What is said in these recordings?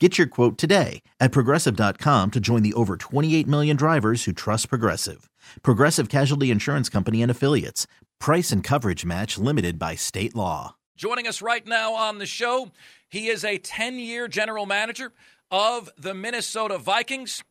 Get your quote today at progressive.com to join the over 28 million drivers who trust Progressive. Progressive Casualty Insurance Company and Affiliates. Price and coverage match limited by state law. Joining us right now on the show, he is a 10 year general manager of the Minnesota Vikings.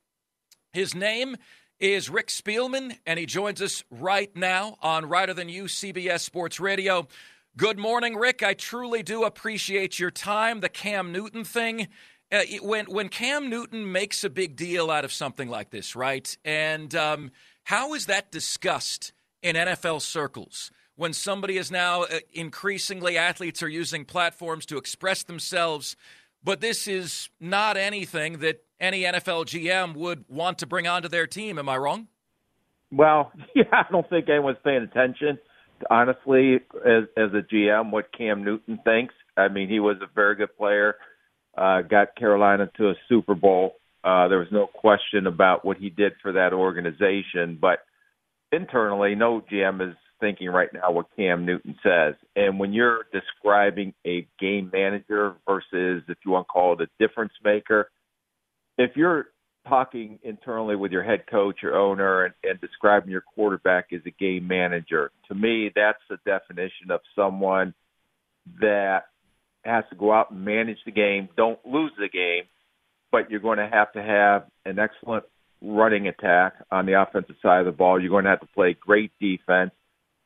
His name is Rick Spielman, and he joins us right now on Reiter Than You CBS Sports Radio. Good morning, Rick. I truly do appreciate your time. The Cam Newton thing uh, when when Cam Newton makes a big deal out of something like this, right? And um, how is that discussed in NFL circles? When somebody is now uh, increasingly athletes are using platforms to express themselves, but this is not anything that any NFL GM would want to bring onto their team. Am I wrong? Well, yeah, I don't think anyone's paying attention, honestly, as as a GM, what Cam Newton thinks. I mean, he was a very good player uh, got Carolina to a Super Bowl. Uh, there was no question about what he did for that organization, but internally, no GM is thinking right now what Cam Newton says. And when you're describing a game manager versus, if you want to call it a difference maker, if you're talking internally with your head coach or owner and, and describing your quarterback as a game manager, to me, that's the definition of someone that has to go out and manage the game. Don't lose the game, but you're going to have to have an excellent running attack on the offensive side of the ball. You're going to have to play great defense,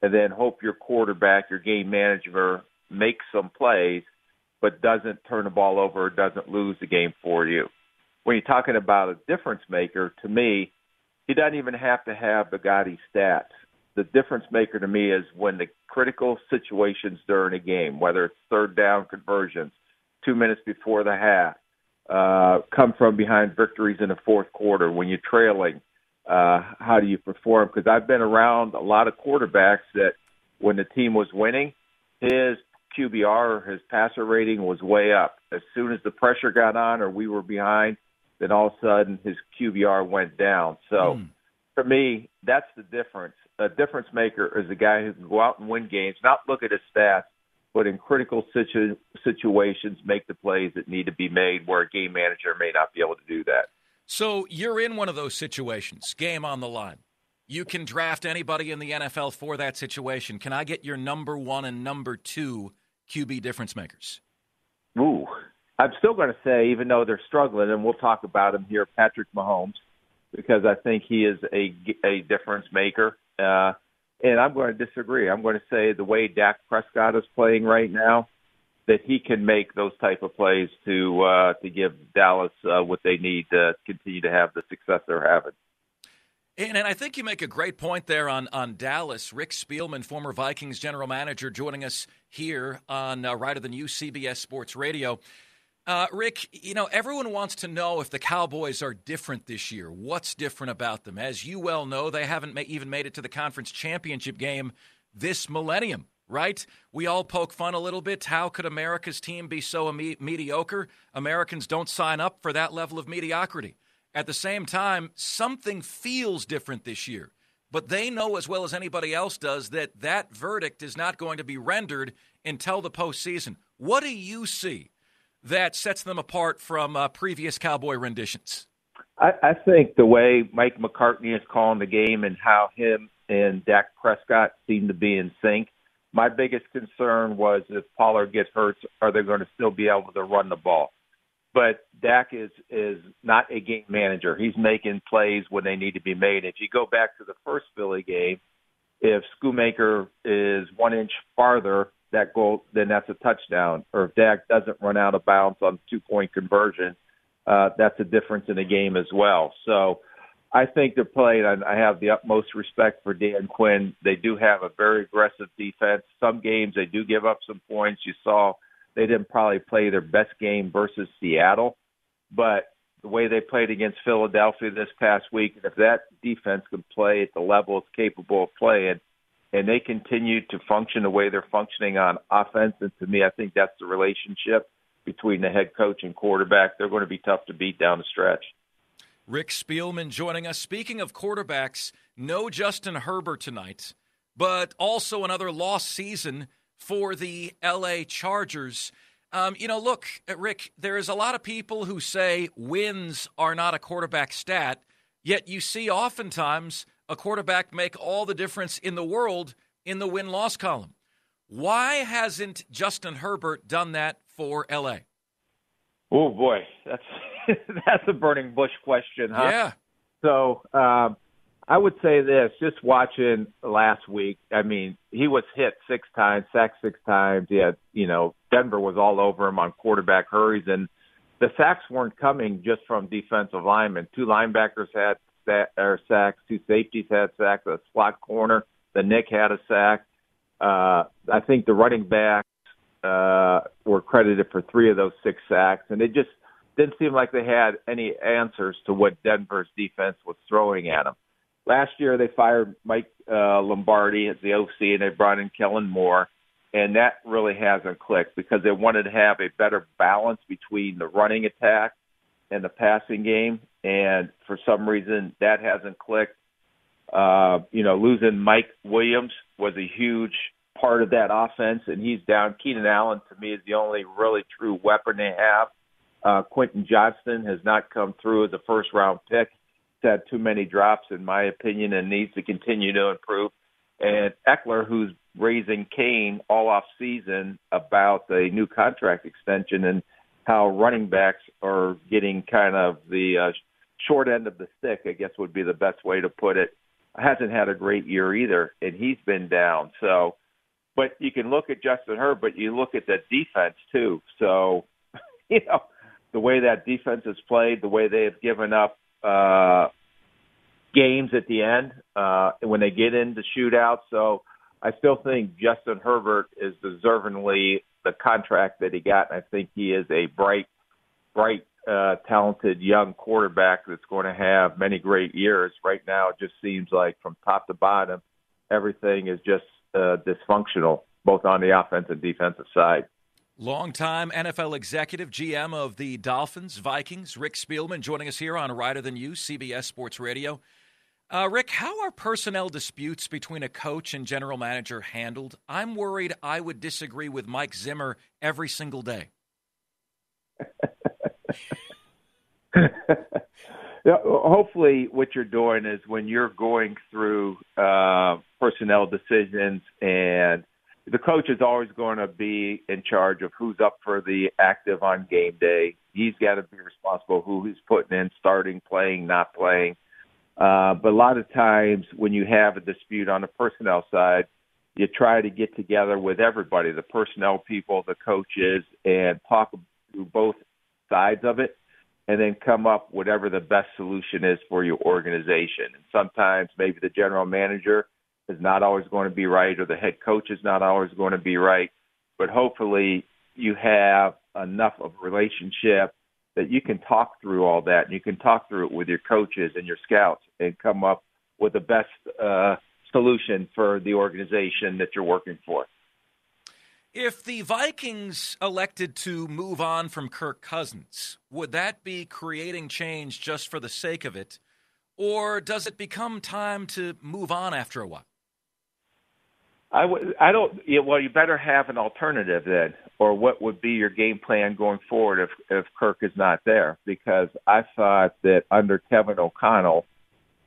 and then hope your quarterback, your game manager, makes some plays, but doesn't turn the ball over or doesn't lose the game for you. When you're talking about a difference maker, to me, he doesn't even have to have gaudy stats the difference maker to me is when the critical situations during a game, whether it's third down conversions, two minutes before the half, uh, come from behind victories in the fourth quarter when you're trailing. Uh, how do you perform? Because I've been around a lot of quarterbacks that when the team was winning, his QBR, his passer rating was way up. As soon as the pressure got on or we were behind, then all of a sudden his QBR went down. So mm. for me, that's the difference a difference maker is a guy who can go out and win games, not look at his stats, but in critical situ- situations make the plays that need to be made where a game manager may not be able to do that. So you're in one of those situations, game on the line. You can draft anybody in the NFL for that situation. Can I get your number one and number two QB difference makers? Ooh, I'm still going to say, even though they're struggling, and we'll talk about him here, Patrick Mahomes, because I think he is a, a difference maker. Uh, and I'm going to disagree. I'm going to say the way Dak Prescott is playing right now, that he can make those type of plays to uh, to give Dallas uh, what they need to continue to have the success they're having. And, and I think you make a great point there on, on Dallas. Rick Spielman, former Vikings general manager, joining us here on uh, Reiter Than You CBS Sports Radio. Uh, Rick, you know, everyone wants to know if the Cowboys are different this year. What's different about them? As you well know, they haven't ma- even made it to the conference championship game this millennium, right? We all poke fun a little bit. How could America's team be so me- mediocre? Americans don't sign up for that level of mediocrity. At the same time, something feels different this year. But they know as well as anybody else does that that verdict is not going to be rendered until the postseason. What do you see? That sets them apart from uh, previous Cowboy renditions? I, I think the way Mike McCarthy is calling the game and how him and Dak Prescott seem to be in sync. My biggest concern was if Pollard gets hurt, are they going to still be able to run the ball? but Dak is is not a game manager. He's making plays when they need to be made. If you go back to the first Philly game, if Schoonmaker is one inch farther, that goal, then that's a touchdown. Or if Dak doesn't run out of bounds on two point conversion, uh, that's a difference in the game as well. So I think they're playing. I have the utmost respect for Dan Quinn. They do have a very aggressive defense. Some games they do give up some points. You saw they didn't probably play their best game versus Seattle, but the way they played against Philadelphia this past week, if that defense can play at the level it's capable of playing, and they continue to function the way they're functioning on offense, and to me, I think that's the relationship between the head coach and quarterback. They're going to be tough to beat down the stretch. Rick Spielman joining us. Speaking of quarterbacks, no Justin Herbert tonight, but also another lost season for the LA Chargers. Um, you know, look, Rick, there's a lot of people who say wins are not a quarterback stat, yet you see oftentimes a quarterback make all the difference in the world in the win loss column. Why hasn't Justin Herbert done that for LA? Oh boy, that's that's a burning bush question, huh? Yeah. So um, I would say this: just watching last week. I mean, he was hit six times, sacked six times. He had, you know, Denver was all over him on quarterback hurries, and the sacks weren't coming just from defensive linemen. Two linebackers had or sacks, two safeties had sacks, a slot corner, the Nick had a sack. Uh, I think the running backs uh, were credited for three of those six sacks, and it just didn't seem like they had any answers to what Denver's defense was throwing at them. Last year, they fired Mike uh, Lombardi as the OC, and they brought in Kellen Moore, and that really hasn't clicked because they wanted to have a better balance between the running attack and the passing game, and for some reason that hasn't clicked. Uh, you know, losing Mike Williams was a huge part of that offense, and he's down. Keenan Allen, to me, is the only really true weapon they have. Uh, Quentin Johnston has not come through as a first round pick had too many drops, in my opinion, and needs to continue to improve. And Ekeler, who's raising Cain all off season about the new contract extension and how running backs are getting kind of the uh, short end of the stick, I guess would be the best way to put it. Hasn't had a great year either, and he's been down. So, but you can look at Justin Herbert, but you look at the defense too. So, you know, the way that defense has played, the way they have given up uh, games at the end uh, when they get into shootouts. So I still think Justin Herbert is deservingly the contract that he got, and I think he is a bright, bright, uh, talented young quarterback that's going to have many great years. Right now, it just seems like from top to bottom, everything is just uh, dysfunctional, both on the offense and defensive side. Longtime NFL executive, GM of the Dolphins, Vikings, Rick Spielman, joining us here on Reiter Than You, CBS Sports Radio. Uh, Rick, how are personnel disputes between a coach and general manager handled? I'm worried I would disagree with Mike Zimmer every single day. yeah, Hopefully, what you're doing is when you're going through uh, personnel decisions and – the coach is always going to be in charge of who's up for the active on game day. He's got to be responsible who he's putting in, starting, playing, not playing. Uh, but a lot of times when you have a dispute on the personnel side, you try to get together with everybody, the personnel people, the coaches, and talk through both sides of it and then come up whatever the best solution is for your organization. And sometimes maybe the general manager – is not always going to be right or the head coach is not always going to be right. But hopefully you have enough of a relationship that you can talk through all that and you can talk through it with your coaches and your scouts and come up with the best uh, solution for the organization that you're working for. If the Vikings elected to move on from Kirk Cousins, would that be creating change just for the sake of it? Or does it become time to move on after a while? I w- I don't. Yeah, well, you better have an alternative then, or what would be your game plan going forward if if Kirk is not there? Because I thought that under Kevin O'Connell,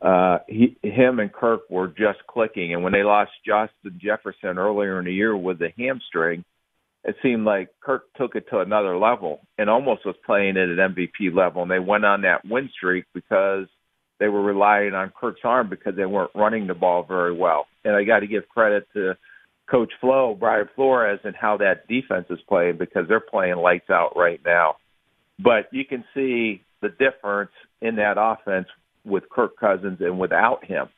uh, he, him and Kirk were just clicking, and when they lost Justin Jefferson earlier in the year with the hamstring, it seemed like Kirk took it to another level and almost was playing at an MVP level. And they went on that win streak because they were relying on Kirk's arm because they weren't running the ball very well. And I got to give credit to Coach Flo, Brian Flores, and how that defense is playing because they're playing lights out right now. But you can see the difference in that offense with Kirk Cousins and without him.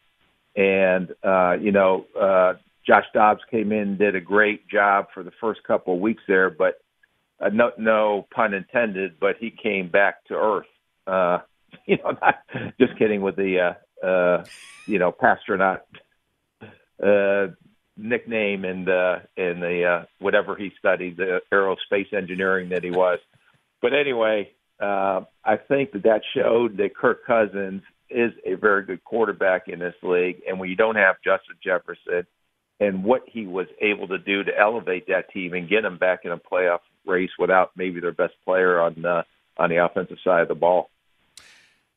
And uh, you know, uh, Josh Dobbs came in, did a great job for the first couple of weeks there, but uh, no, no pun intended, but he came back to earth. Uh, you know, not, just kidding with the, uh, uh, you know, passtronaut uh, nickname and uh, and the uh, whatever he studied, the aerospace engineering that he was. But anyway, uh, I think that that showed that Kirk Cousins is a very good quarterback in this league, and when you don't have Justin Jefferson and what he was able to do to elevate that team and get them back in a playoff race without maybe their best player on uh, on the offensive side of the ball.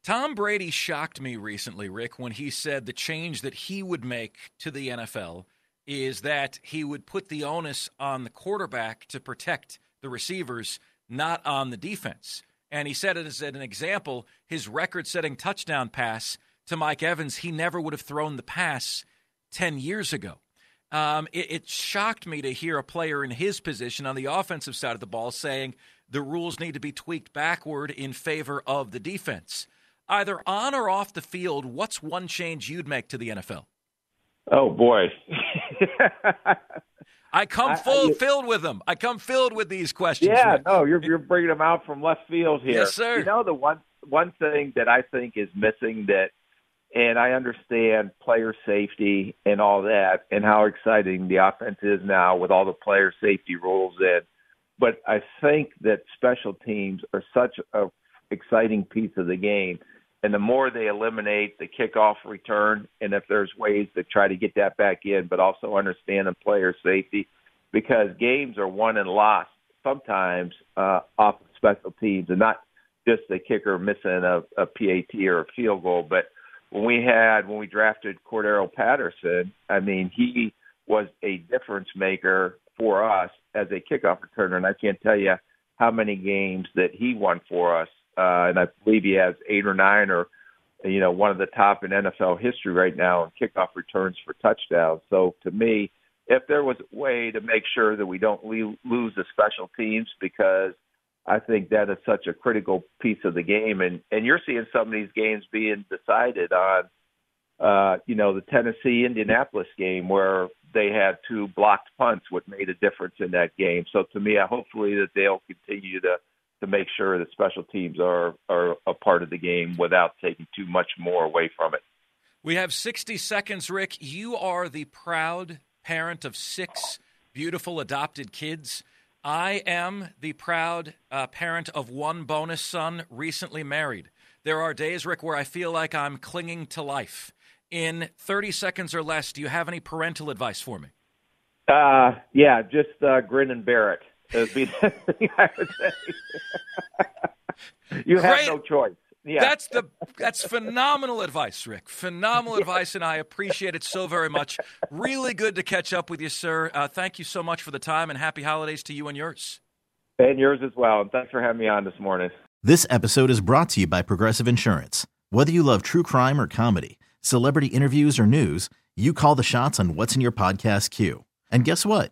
Tom Brady shocked me recently, Rick, when he said the change that he would make to the NFL is that he would put the onus on the quarterback to protect the receivers, not on the defense. And he said it as an example his record setting touchdown pass to Mike Evans, he never would have thrown the pass 10 years ago. Um, it, it, shocked me to hear a player in his position on the offensive side of the ball saying the rules need to be tweaked backward in favor of the defense. Either on or off the field, what's one change you'd make to the NFL? Oh boy. I come full I, I, filled with them. I come filled with these questions. Yeah, Rick. no, you're you're bringing them out from left field here. Yes, sir. You know the one one thing that I think is missing that and I understand player safety and all that and how exciting the offense is now with all the player safety rules in. But I think that special teams are such a exciting piece of the game. And the more they eliminate the kickoff return, and if there's ways to try to get that back in, but also understand the player safety, because games are won and lost sometimes uh, off of special teams, and not just the kicker missing a, a PAT or a field goal, but when we had when we drafted Cordarrelle Patterson, I mean he was a difference maker for us as a kickoff returner, and I can't tell you how many games that he won for us. Uh, and I believe he has eight or nine, or you know, one of the top in NFL history right now in kickoff returns for touchdowns. So to me, if there was a way to make sure that we don't lose the special teams because I think that is such a critical piece of the game, and and you're seeing some of these games being decided on, uh, you know, the Tennessee Indianapolis game where they had two blocked punts, what made a difference in that game. So to me, I hopefully that they'll continue to to make sure that special teams are are a part of the game without taking too much more away from it. We have 60 seconds, Rick. You are the proud parent of six beautiful adopted kids. I am the proud uh, parent of one bonus son, recently married. There are days, Rick, where I feel like I'm clinging to life. In 30 seconds or less, do you have any parental advice for me? Uh, yeah, just uh, grin and bear it. Would be the thing I would say. you have no choice. Yeah. That's the that's phenomenal advice, Rick. Phenomenal advice, and I appreciate it so very much. Really good to catch up with you, sir. Uh, thank you so much for the time, and happy holidays to you and yours. And yours as well. And thanks for having me on this morning. This episode is brought to you by Progressive Insurance. Whether you love true crime or comedy, celebrity interviews or news, you call the shots on what's in your podcast queue. And guess what?